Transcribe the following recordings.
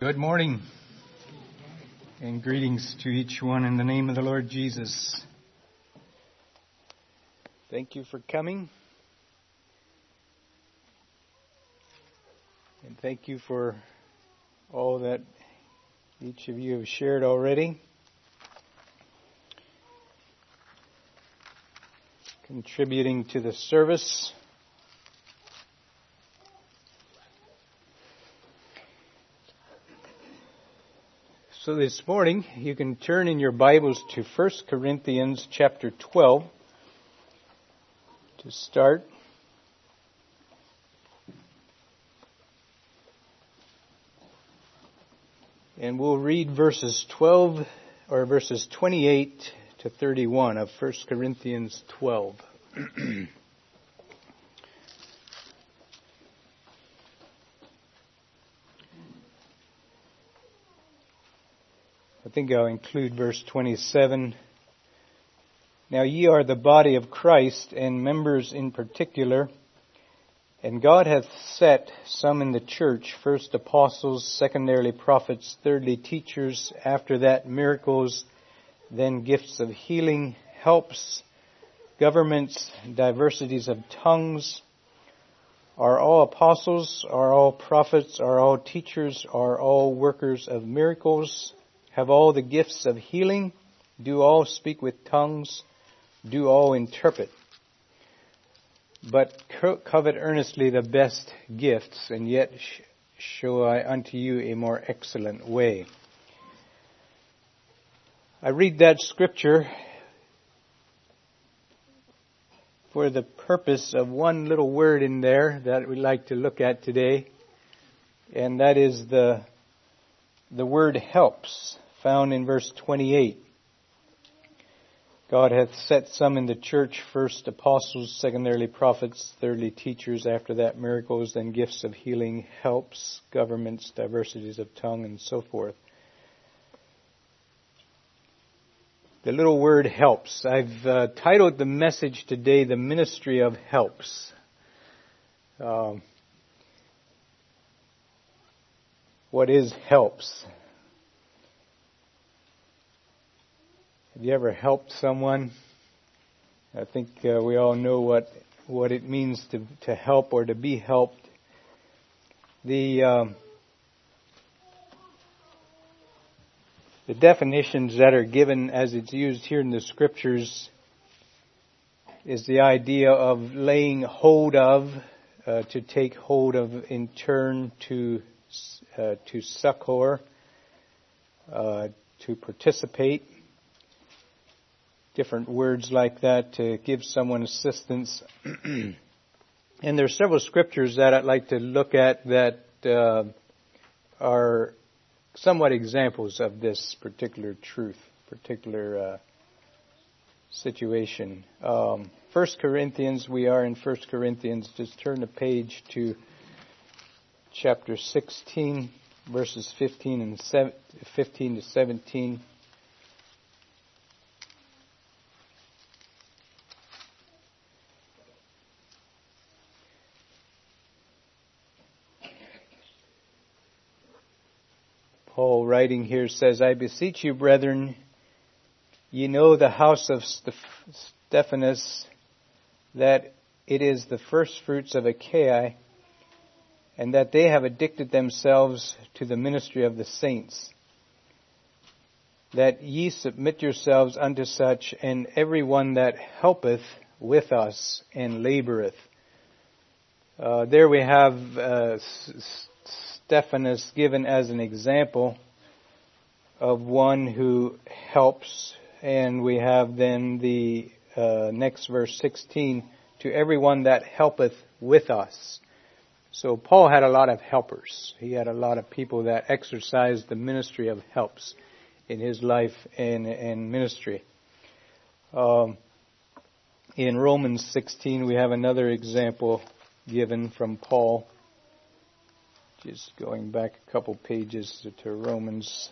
Good morning and greetings to each one in the name of the Lord Jesus. Thank you for coming. And thank you for all that each of you have shared already. Contributing to the service. So this morning, you can turn in your Bibles to 1 Corinthians chapter 12 to start. And we'll read verses 12 or verses 28 to 31 of 1 Corinthians 12. I think I'll include verse 27. Now ye are the body of Christ and members in particular. And God hath set some in the church, first apostles, secondarily prophets, thirdly teachers, after that miracles, then gifts of healing, helps, governments, diversities of tongues. Are all apostles? Are all prophets? Are all teachers? Are all workers of miracles? Have all the gifts of healing? Do all speak with tongues? Do all interpret? But covet earnestly the best gifts, and yet show I unto you a more excellent way. I read that scripture for the purpose of one little word in there that we'd like to look at today, and that is the, the word helps, found in verse 28. God hath set some in the church, first apostles, secondarily prophets, thirdly teachers, after that miracles, then gifts of healing, helps, governments, diversities of tongue, and so forth. The little word helps. I've uh, titled the message today, The Ministry of Helps. Um, what is helps? Have you ever helped someone? I think uh, we all know what what it means to to help or to be helped. The um, the definitions that are given as it's used here in the scriptures is the idea of laying hold of, uh, to take hold of in turn, to uh, to succor, uh, to participate different words like that to give someone assistance. and there are several scriptures that I'd like to look at that uh, are somewhat examples of this particular truth, particular uh, situation. Um, 1 Corinthians, we are in 1 Corinthians. Just turn the page to chapter 16, verses 15 and 7, 15 to 17. Paul writing here says, I beseech you, brethren, ye know the house of Stephanas, that it is the firstfruits of Achaia, and that they have addicted themselves to the ministry of the saints. That ye submit yourselves unto such, and every one that helpeth with us and laboreth. Uh, there we have uh, Stephanas given as an example of one who helps, and we have then the uh, next verse 16 to everyone that helpeth with us. So Paul had a lot of helpers. He had a lot of people that exercised the ministry of helps in his life and, and ministry. Um, in Romans 16, we have another example given from Paul. Just going back a couple pages to Romans.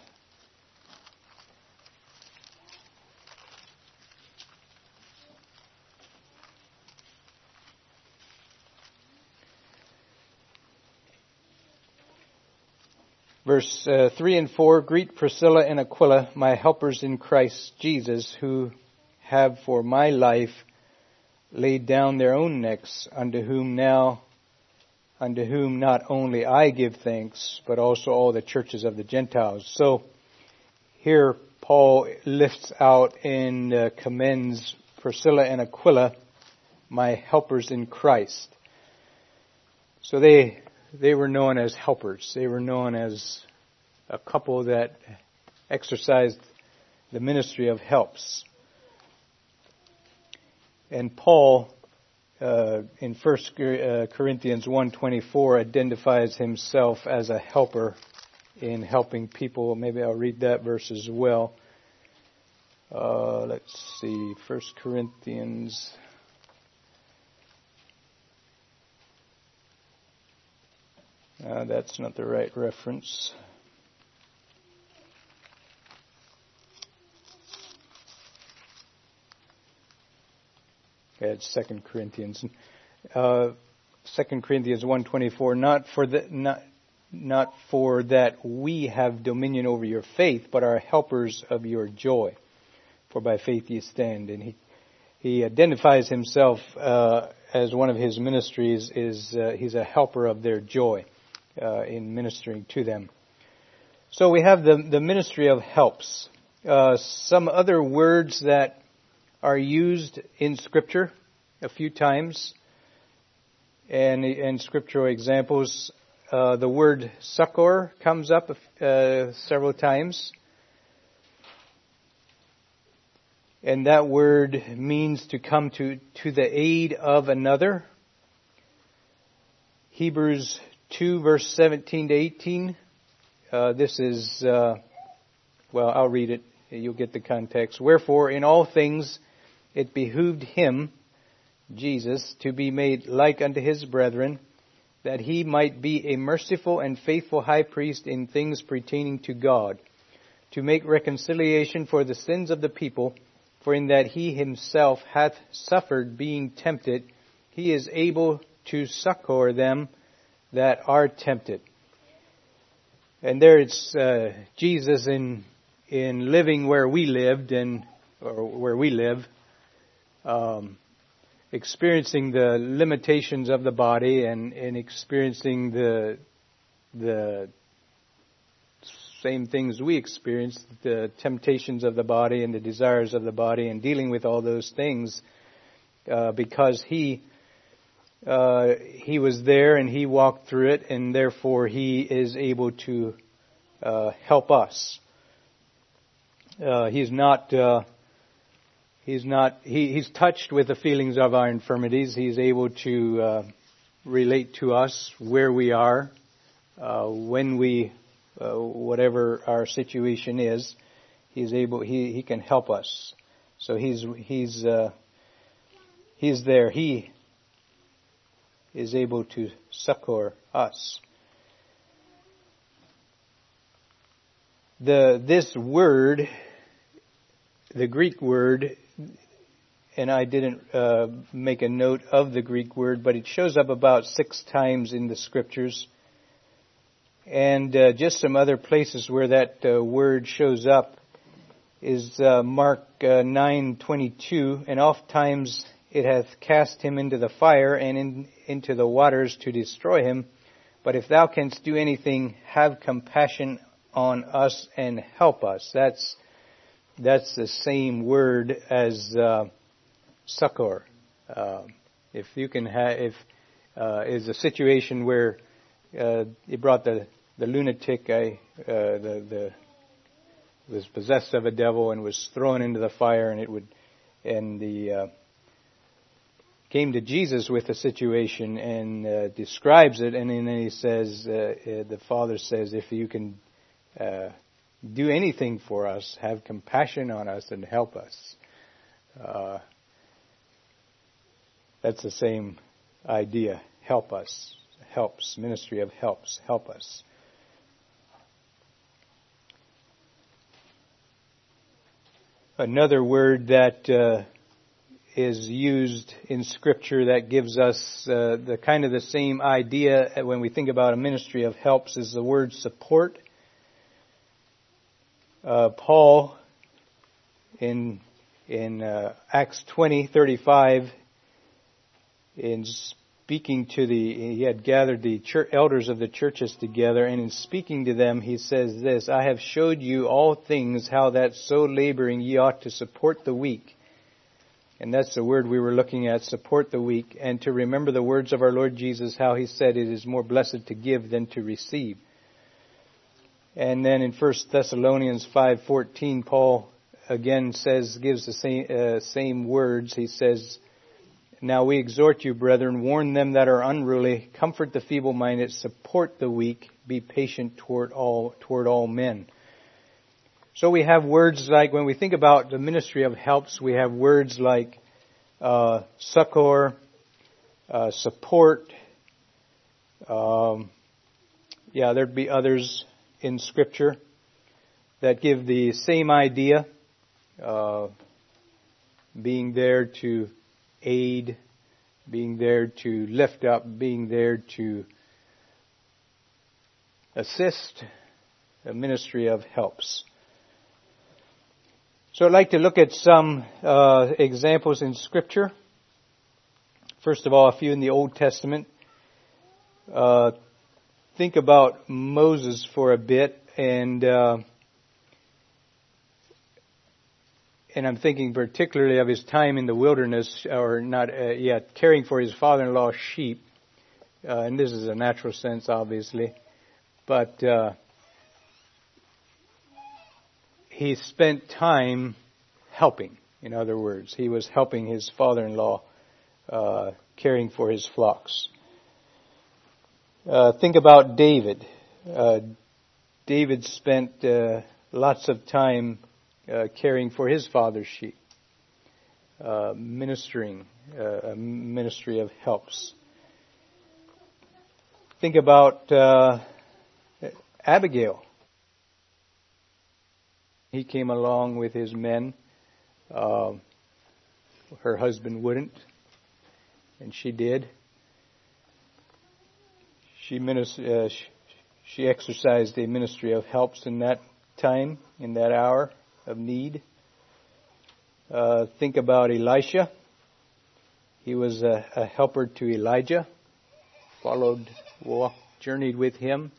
Verse uh, 3 and 4 Greet Priscilla and Aquila, my helpers in Christ Jesus, who have for my life laid down their own necks, unto whom now, unto whom not only I give thanks, but also all the churches of the Gentiles. So here Paul lifts out and uh, commends Priscilla and Aquila, my helpers in Christ. So they they were known as helpers. They were known as a couple that exercised the ministry of helps. And Paul, uh, in 1 uh, Corinthians 1.24, identifies himself as a helper in helping people. Maybe I'll read that verse as well. Uh, let's see, 1 Corinthians Uh, that's not the right reference. Okay, it's Second Corinthians. Uh, Second Corinthians one twenty four. Not for not not for that we have dominion over your faith, but are helpers of your joy. For by faith ye stand. And he he identifies himself uh, as one of his ministries is uh, he's a helper of their joy uh, in ministering to them. So we have the, the ministry of helps. Uh, some other words that are used in Scripture a few times, and in scriptural examples, uh, the word succor comes up uh, several times. And that word means to come to, to the aid of another. Hebrews 2 verse 17 to 18. Uh, this is, uh, well, I'll read it. You'll get the context. Wherefore, in all things, it behooved him, Jesus, to be made like unto his brethren, that he might be a merciful and faithful high priest in things pertaining to God, to make reconciliation for the sins of the people, for in that he himself hath suffered being tempted, he is able to succor them that are tempted. And there it's uh, Jesus in in living where we lived and or where we live, um, experiencing the limitations of the body and, and experiencing the the same things we experience, the temptations of the body and the desires of the body, and dealing with all those things, uh, because he uh, he was there and he walked through it, and therefore he is able to uh, help us. Uh, he's not. Uh, he's not. He, he's touched with the feelings of our infirmities. He's able to uh, relate to us where we are, when we, whatever our situation is. He's able. He he can help us. So he's he's he's there. He is able to succor us. The, this word, the Greek word, and I didn't uh, make a note of the Greek word, but it shows up about six times in the scriptures. And uh, just some other places where that uh, word shows up is uh, Mark uh, 9:22, and oft times it hath cast him into the fire and in, into the waters to destroy him. But if thou canst do anything, have compassion on us and help us. That's that's the same word as uh, succor. Uh, if you can have, if uh, is a situation where uh, brought the the lunatic, I uh, the the was possessed of a devil and was thrown into the fire, and it would, and the uh, came to Jesus with a situation and uh, describes it, and then he says, uh, uh, the Father says, if you can uh, do anything for us, have compassion on us and help us. Uh, that's the same idea. Help us. Helps. Ministry of helps. Help us. Another word that uh, is used in Scripture that gives us uh, the kind of the same idea when we think about a ministry of helps is the word support. uh, Paul in in uh, Acts 20:35 in speaking to the he had gathered the church, elders of the churches together and in speaking to them he says this I have showed you all things how that so laboring ye ought to support the weak and that's the word we were looking at support the weak and to remember the words of our Lord Jesus how he said it is more blessed to give than to receive and then in 1 Thessalonians 5:14 Paul again says, gives the same, uh, same words. He says, Now we exhort you, brethren, warn them that are unruly, comfort the feeble-minded, support the weak, be patient toward all, toward all men. So we have words like, when we think about the ministry of helps, we have words like uh, succor, uh, support. Um, yeah, there'd be others in Scripture that give the same idea uh, being there to aid, being there to lift up, being there to assist, a ministry of helps. So I'd like to look at some uh, examples in Scripture. First of all, a few in the Old Testament. Uh, think about Moses for a bit and uh, and I'm thinking particularly of his time in the wilderness, or not uh, yet, caring for his father-in-law's sheep. Uh, and this is a natural sense, obviously, but uh, he spent time helping. In other words, he was helping his father-in-law, uh, caring for his flocks. Uh, think about David. Uh, David spent lots of time uh, caring for his father's sheep, uh, ministering, uh, a ministry of helps. Think about uh, Abigail. He came along with his men. Um, her husband wouldn't, and she did. She, uh, she exercised a ministry of helps in that time, in that hour of need. Uh, think about Elisha. He was a, a, helper to Elijah, followed, walked, journeyed with him.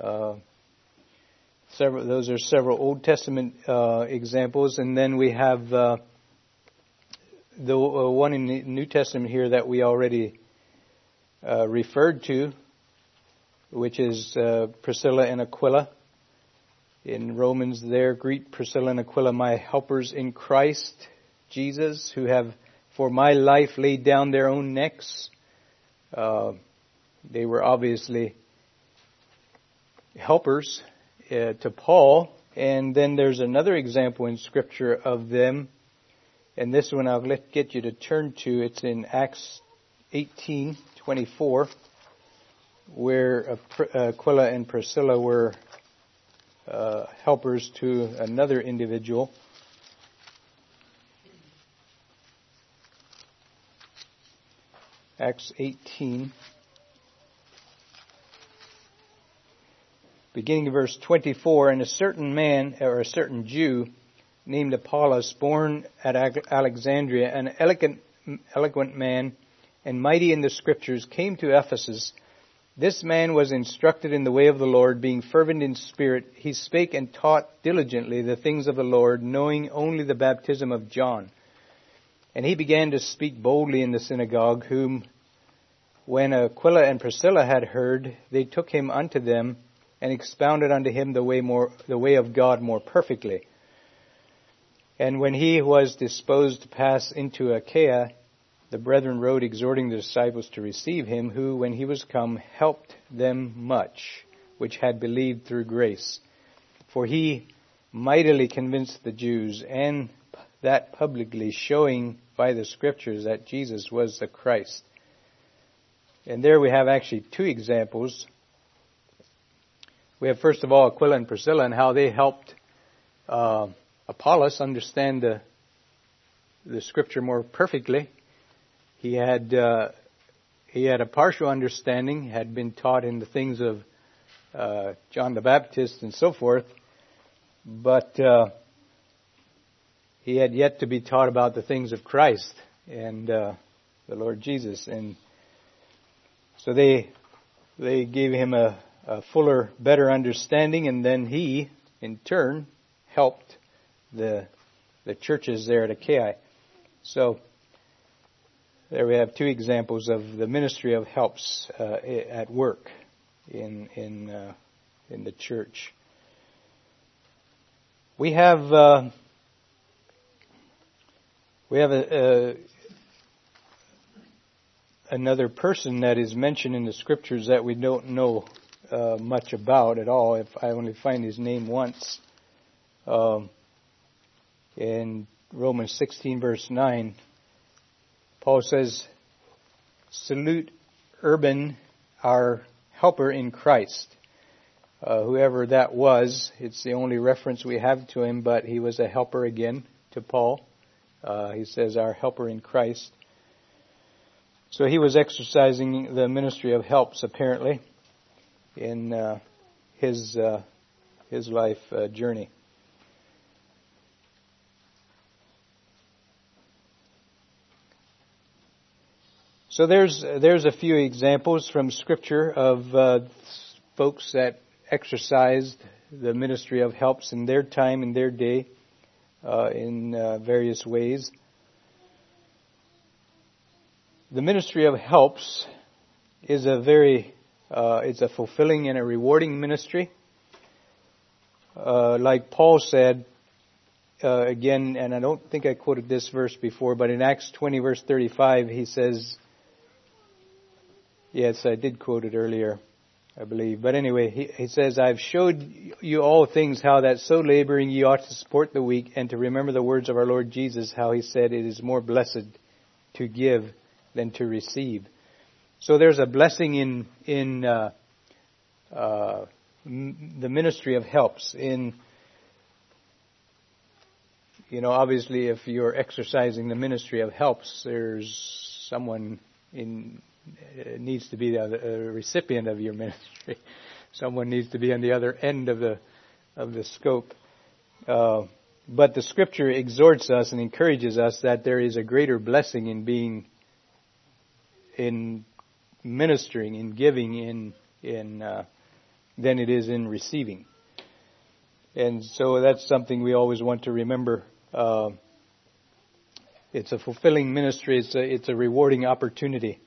Uh, several, those are several Old Testament uh, examples, and then we have uh, the uh, one in the New Testament here that we already uh, referred to, which is Priscilla and Aquila. In Romans there, greet Priscilla and Aquila, my helpers in Christ Jesus, who have for my life laid down their own necks. Uh, they were obviously helpers uh, to Paul. And then there's another example in Scripture of them. And this one I'll let, get you to turn to. It's in Acts 18:24, where Aquila and Priscilla were uh, helpers to another individual. Acts 18. Beginning of verse 24, and a certain man, or a certain Jew, named Apollos, born at Alexandria, an eloquent, eloquent man and mighty in the scriptures, came to Ephesus this man was instructed in the way of the Lord, being fervent in spirit. He spake and taught diligently the things of the Lord, knowing only the baptism of John. And he began to speak boldly in the synagogue, whom, when Aquila and Priscilla had heard, they took him unto them and expounded unto him the way more, the way of God more perfectly. And when he was disposed to pass into Achaia, the brethren wrote exhorting the disciples to receive him, who, when he was come, helped them much, which had believed through grace. For he mightily convinced the Jews, and that publicly, showing by the scriptures that Jesus was the Christ. And there we have actually two examples. We have first of all Aquila and Priscilla and how they helped uh, Apollos understand the the scripture more perfectly. He had uh, he had a partial understanding, had been taught in the things of uh, John the Baptist and so forth, but uh, he had yet to be taught about the things of Christ and uh, the Lord Jesus, and so they they gave him a, a fuller, better understanding, and then he, in turn, helped the the churches there at Achaia. So there we have two examples of the ministry of helps uh, at work in in uh, in the church. We have uh, we have a, a, another person that is mentioned in the scriptures that we don't know uh, much about at all. If I only find his name once, um, in Romans 16 verse 9, Paul says, "Salute Urban, our helper in Christ." Uh, whoever that was, it's the only reference we have to him, but he was a helper again to Paul. Uh, he says, our helper in Christ. So he was exercising the ministry of helps, apparently, in uh, his uh, his life uh, journey. So there's there's a few examples from Scripture of uh, folks that exercised the ministry of helps in their time, in their day, uh, in uh, various ways. The ministry of helps is a very, uh, it's a fulfilling and a rewarding ministry. Uh, like Paul said, uh, again, and I don't think I quoted this verse before, but in Acts 20 verse 35, he says, yes, I did quote it earlier. I believe. But anyway, he, he says, I've showed you all things how that so laboring ye ought to support the weak and to remember the words of our Lord Jesus, how he said it is more blessed to give than to receive. So there's a blessing in, in, uh, uh, the ministry of helps in, you know, obviously if you're exercising the ministry of helps, there's someone in needs to be a recipient of your ministry. Someone needs to be on the other end of the of the scope. Uh, but the Scripture exhorts us and encourages us that there is a greater blessing in being in ministering, in giving, in in uh, than it is in receiving. And so that's something we always want to remember. Uh, it's a fulfilling ministry. It's a, it's a rewarding opportunity.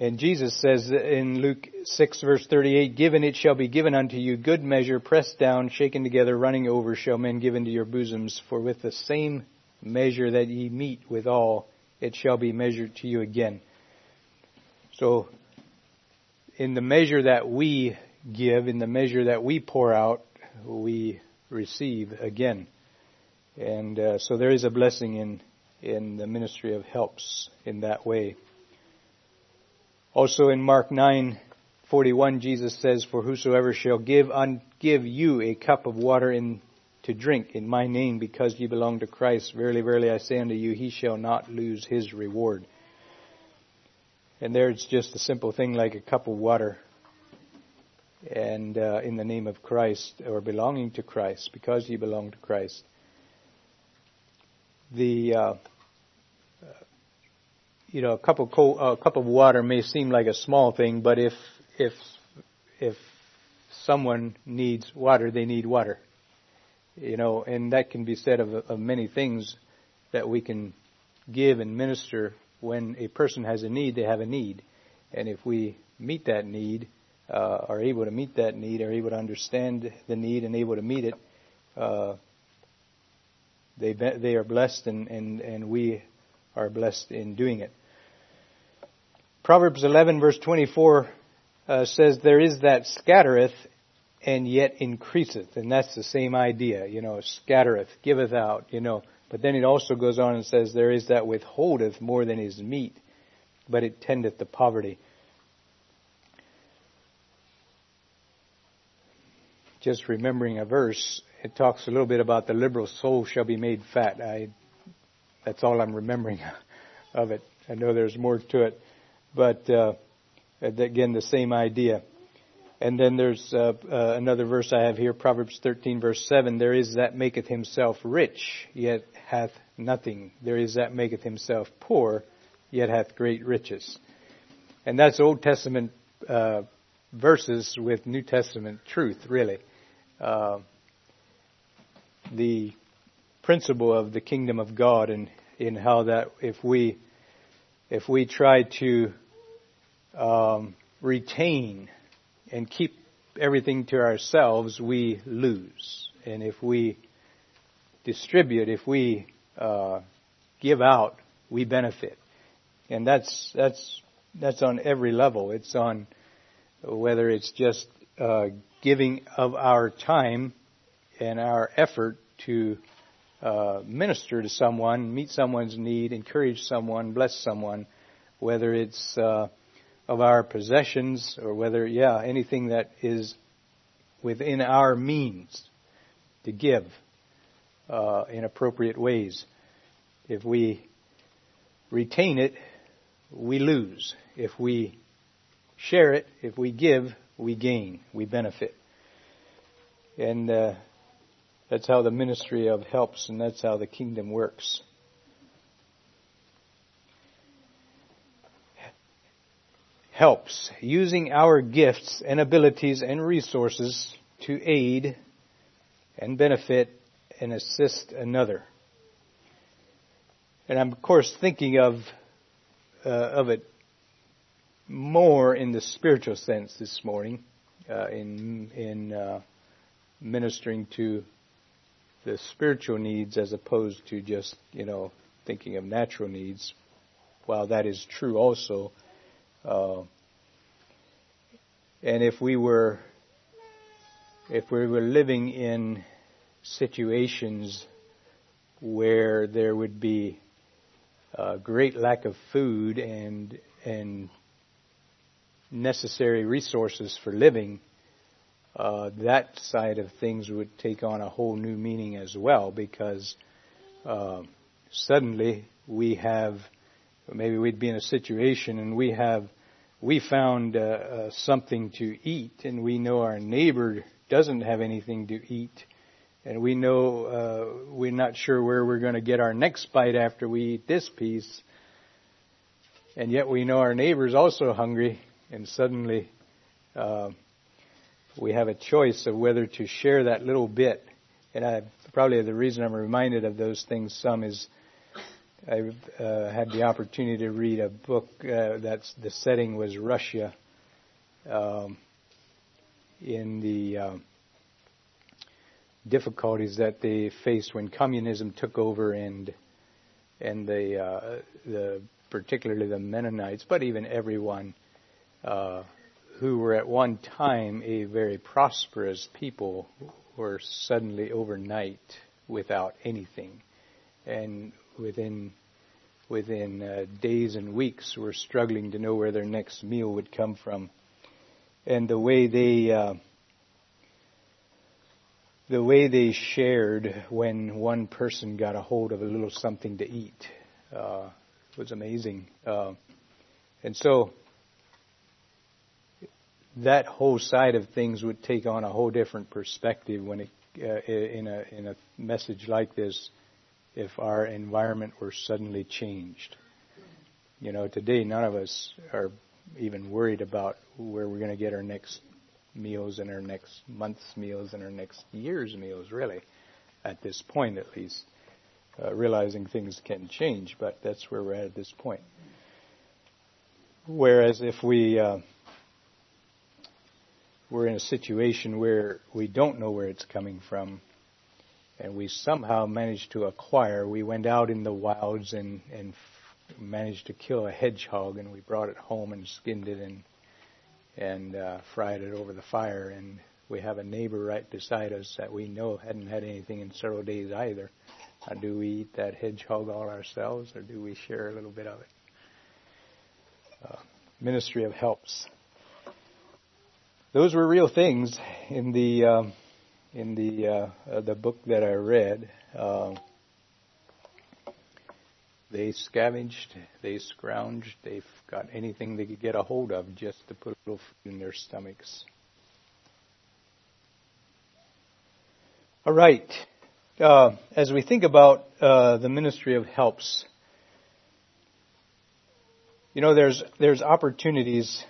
And Jesus says in Luke 6 verse 38, Given it shall be given unto you good measure, pressed down, shaken together, running over, shall men give into your bosoms. For with the same measure that ye meet withal, it shall be measured to you again. So, in the measure that we give, in the measure that we pour out, we receive again. And uh, so there is a blessing in, in the ministry of helps in that way. Also in Mark 9:41 Jesus says, "For whosoever shall give un, give you a cup of water in to drink in my name because ye belong to Christ, verily verily I say unto you, he shall not lose his reward." And there it's just a simple thing like a cup of water and uh, in the name of Christ or belonging to Christ because ye belong to Christ. The uh, you know, a cup of a cup of water may seem like a small thing, but if if if someone needs water, they need water. You know, and that can be said of, of many things that we can give and minister. When a person has a need, they have a need, and if we meet that need, uh, are able to meet that need, are able to understand the need, and able to meet it, uh, they they are blessed, and and and we are blessed in doing it. Proverbs 11 verse 24 uh, says, there is that scattereth and yet increaseth. And that's the same idea, you know, scattereth, giveth out, you know. But then it also goes on and says, there is that withholdeth more than is meet, but it tendeth to poverty. Just remembering a verse, it talks a little bit about the liberal soul shall be made fat. I, that's all I'm remembering of it. I know there's more to it. But uh, again, the same idea. And then there's uh, uh, another verse I have here, Proverbs 13, verse 7. There is that maketh himself rich, yet hath nothing. There is that maketh himself poor, yet hath great riches. And that's Old Testament uh, verses with New Testament truth, really. Uh, the principle of the kingdom of God and in how that if we if we try to um, retain and keep everything to ourselves, we lose. And if we distribute, if we uh, give out, we benefit. And that's that's that's on every level. It's on whether it's just uh, giving of our time and our effort to uh, minister to someone, meet someone's need, encourage someone, bless someone, whether it's uh, of our possessions or whether, yeah, anything that is within our means to give uh, in appropriate ways. If we retain it, we lose. If we share it, if we give, we gain, we benefit. And uh, that's how the ministry of helps, and that's how the kingdom works. Helps, using our gifts and abilities and resources to aid and benefit and assist another. And I'm of course thinking of uh, of it more in the spiritual sense this morning, uh, in in uh, ministering to the spiritual needs as opposed to just you know thinking of natural needs. While that is true also, uh, and if we were, if we were living in situations where there would be a great lack of food and and necessary resources for living, uh, that side of things would take on a whole new meaning as well because uh, suddenly we have maybe we'd be in a situation and we have we found uh, uh, something to eat, and we know our neighbor doesn't have anything to eat, and we know uh, we're not sure where we're going to get our next bite after we eat this piece, and yet we know our neighbor's also hungry, and suddenly uh, we have a choice of whether to share that little bit. And I, probably the reason I'm reminded of those things some is I uh, had the opportunity to read a book uh, that's the setting was Russia um, in the uh, difficulties that they faced when communism took over and and the uh, the particularly the Mennonites, but even everyone uh, who were at one time a very prosperous people were suddenly overnight without anything. And within within uh, days and weeks were struggling to know where their next meal would come from, and the way they uh, the way they shared when one person got a hold of a little something to eat uh, was amazing, uh, and so that whole side of things would take on a whole different perspective when it uh, in a in a message like this if our environment were suddenly changed. You know, today none of us are even worried about where we're going to get our next meals and our next month's meals and our next year's meals, really, at this point at least. Uh, realizing things can change, but that's where we're at at this point. Whereas if we uh, we're in a situation where we don't know where it's coming from, and we somehow managed to acquire. We went out in the wilds and and managed to kill a hedgehog, and we brought it home and skinned it and and uh, fried it over the fire. And we have a neighbor right beside us that we know hadn't had anything in several days either. Uh, do we eat that hedgehog all ourselves, or do we share a little bit of it? Uh, ministry of helps. Those were real things in the. Um, in the uh, uh, the book that I read, uh, they scavenged, they scrounged, they got anything they could get a hold of just to put a little food in their stomachs. All right, uh, as we think about uh, the ministry of helps, you know, there's there's opportunities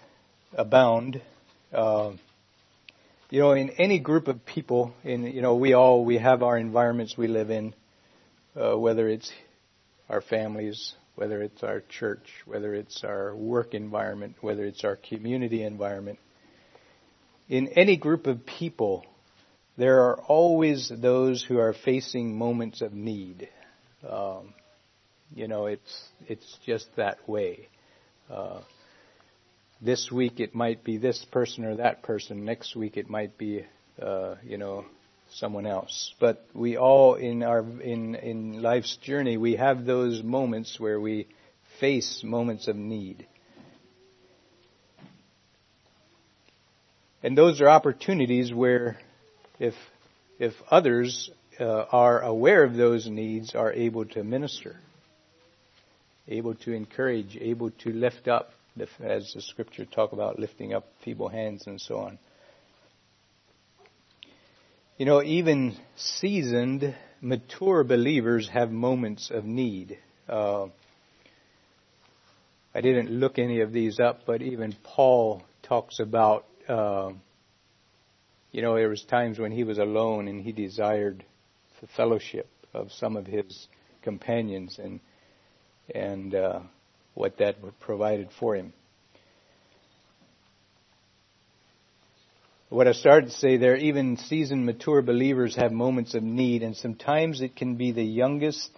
abound. Um, you know, in any group of people, in you know, we all we have our environments we live in, uh, whether it's our families, whether it's our church, whether it's our work environment, whether it's our community environment. In any group of people, there are always those who are facing moments of need. Um, you know, it's it's just that way. Uh, this week it might be this person or that person. Next week it might be, uh, you know, someone else. But we all in our in in life's journey we have those moments where we face moments of need. And those are opportunities where if if others uh, are aware of those needs, are able to minister, able to encourage, able to lift up, as the scripture talk about lifting up feeble hands and so on. You know, even seasoned, mature believers have moments of need. Uh, I didn't look any of these up, but even Paul talks about uh, you know, there was times when he was alone and he desired the fellowship of some of his companions and and uh, what that provided for him. What I started to say there, even seasoned, mature believers have moments of need, and sometimes it can be the youngest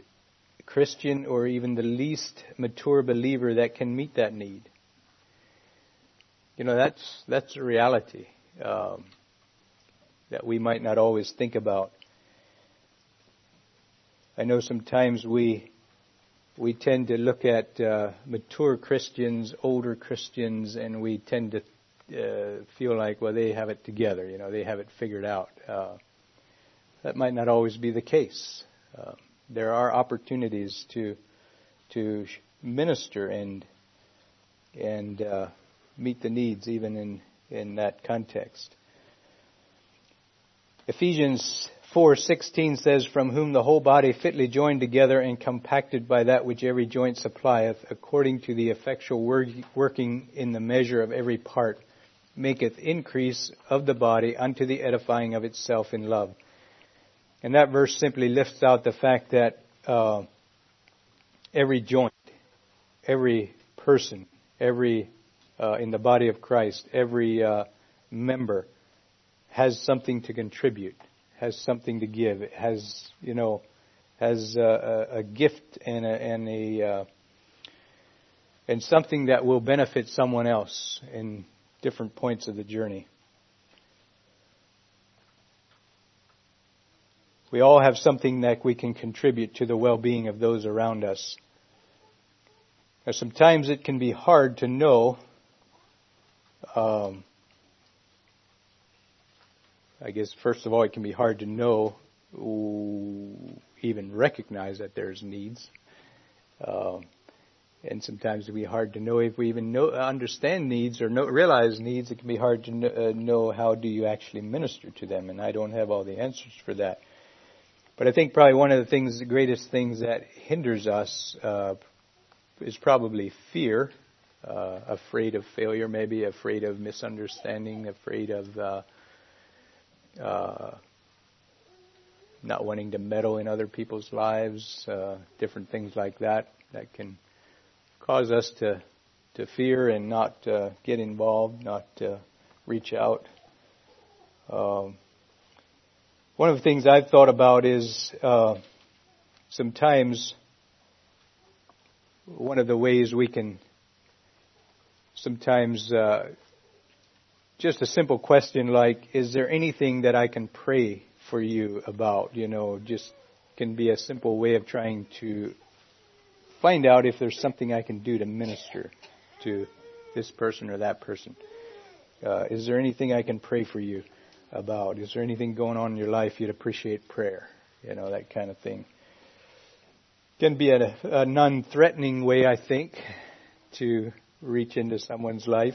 Christian or even the least mature believer that can meet that need. You know, that's that's a reality. Um, that we might not always think about. I know sometimes we we tend to look at uh, mature Christians, older Christians, and we tend to uh, feel like, well, they have it together. You know, they have it figured out. Uh, that might not always be the case. Uh, there are opportunities to to minister and and uh, meet the needs even in in that context. Ephesians 4:16 says from whom the whole body fitly joined together and compacted by that which every joint supplieth according to the effectual work, working in the measure of every part maketh increase of the body unto the edifying of itself in love. And that verse simply lifts out the fact that uh, every joint, every person, every uh, in the body of Christ, every uh, member has something to contribute, has something to give, has you know, has a, a, a gift and a, and a uh, and something that will benefit someone else in different points of the journey. We all have something that we can contribute to the well-being of those around us. Now, sometimes it can be hard to know um, I guess first of all, it can be hard to know, even recognize that there's needs. Uh, and sometimes it can be hard to know if we even know, understand needs or know, realize needs. It can be hard to know, uh, know how do you actually minister to them, and I don't have all the answers for that. But I think probably one of the things, the greatest things that hinders us uh, is probably fear, uh, afraid of failure, maybe afraid of misunderstanding, afraid of uh, not wanting to meddle in other people's lives, uh, different things like that that can cause us to to fear and not uh, get involved, not uh, reach out. Um, one of the things I've thought about is uh, sometimes one of the ways we can sometimes uh, just a simple question like, is there anything that I can pray for you about? You know, just can be a simple way of trying to find out if there's something I can do to minister to this person or that person. Uh, is there anything I can pray for you about? Is there anything going on in your life you'd appreciate prayer? You know, that kind of thing. Can be a, a non-threatening way, I think, to reach into someone's life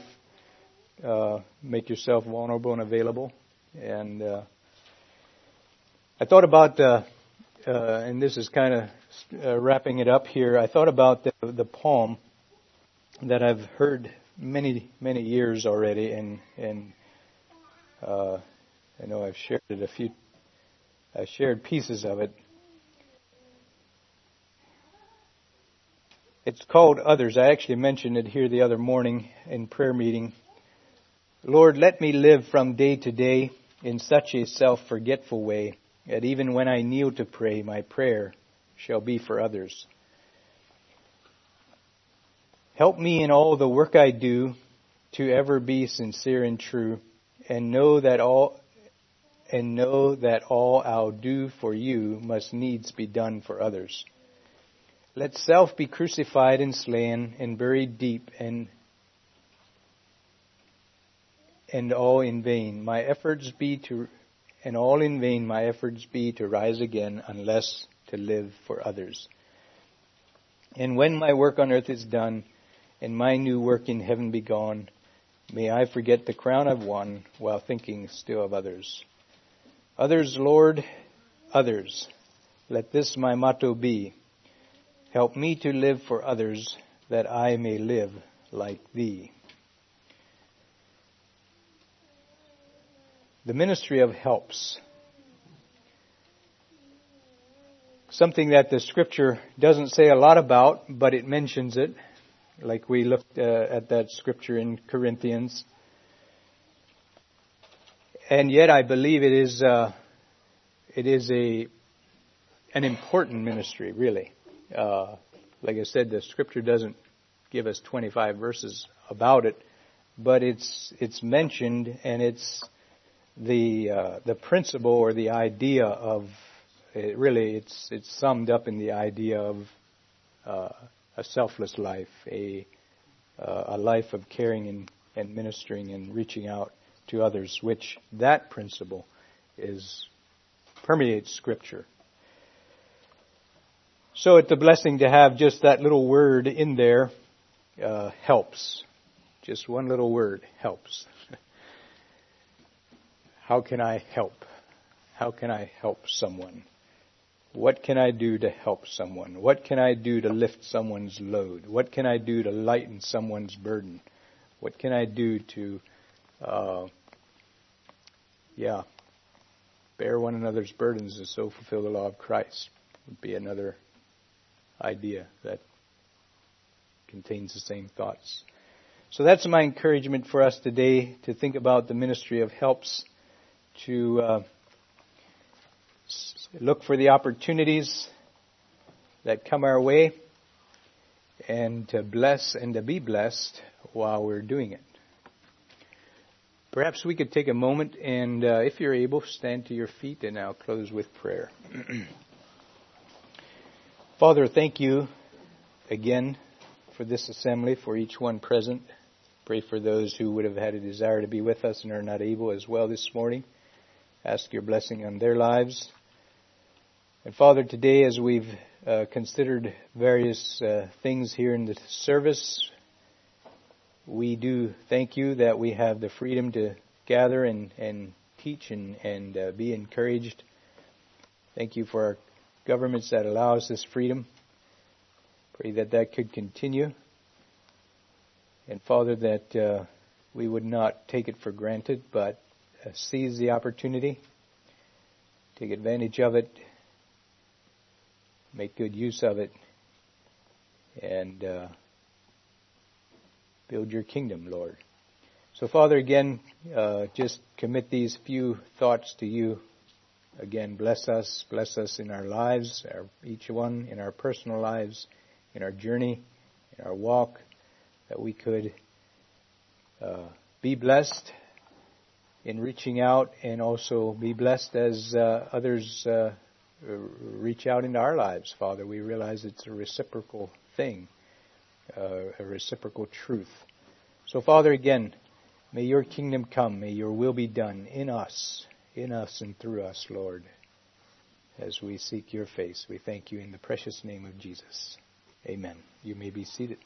uh, make yourself vulnerable and available. And uh, I thought about, uh, uh, and this is kind of uh, wrapping it up here. I thought about the, the poem that I've heard many, many years already, and and I know I've shared it a few. I shared pieces of it. It's called Others. I actually mentioned it here the other morning in prayer meeting. Lord, let me live from day to day in such a self-forgetful way that even when I kneel to pray, my prayer shall be for others. Help me in all the work I do to ever be sincere and true and know that all and know that all I'll do for you must needs be done for others. Let self be crucified and slain and buried deep and and all in vain. My efforts be to and all in vain my efforts be to rise again unless to live for others. And when my work on earth is done, and my new work in heaven be gone. May I forget the crown I've won while thinking still of others. Others, Lord, others. Let this my motto be. Help me to live for others that I may live like thee. The ministry of helps. Something that the scripture doesn't say a lot about, but it mentions it like we looked uh, at that scripture in Corinthians. And yet, I believe it is uh, it is a an important ministry, really. Uh, like I said, the scripture doesn't give us 25 verses about it, but it's it's mentioned and it's the uh, the principle or the idea of it really it's it's summed up in the idea of uh, a selfless life, a, uh, a life of caring and, and ministering and reaching out to others, which that principle is permeates Scripture. So it's a blessing to have just that little word in there. Uh, helps. Just one little word helps. How can I help? How can I help someone? What can I do to help someone? What can I do to lift someone's load? What can I do to lighten someone's burden? What can I do to, uh, yeah, bear one another's burdens and so fulfill the law of Christ? Would be another idea that contains the same thoughts. So that's my encouragement for us today to think about the ministry of helps to. Uh, look for the opportunities that come our way and to bless and to be blessed while we're doing it. Perhaps we could take a moment and, uh, if you're able, stand to your feet and I'll close with prayer. Father, thank you again for this assembly, for each one present. Pray for those who would have had a desire to be with us and are not able as well this morning. Ask your blessing on their lives. And Father, today as we've uh, considered various uh, things here in the service, we do thank you that we have the freedom to gather and, and teach and, and uh, be encouraged. Thank you for our governments that allow us this freedom. Pray that that could continue. And Father, that uh, we would not take it for granted, but seize the opportunity, take advantage of it, make good use of it, and uh, build your kingdom, Lord. So, Father, again, uh, just commit these few thoughts to you. Again, bless us, bless us in our lives, our, each one in our personal lives, in our journey, in our walk, that we could uh, be blessed in reaching out and also be blessed as uh, others uh, reach out into our lives, Father. We realize it's a reciprocal thing, uh, a reciprocal truth. So, Father, again, may your kingdom come. May your will be done in us, in us and through us, Lord, as we seek your face. We thank you in the precious name of Jesus. Amen. You may be seated.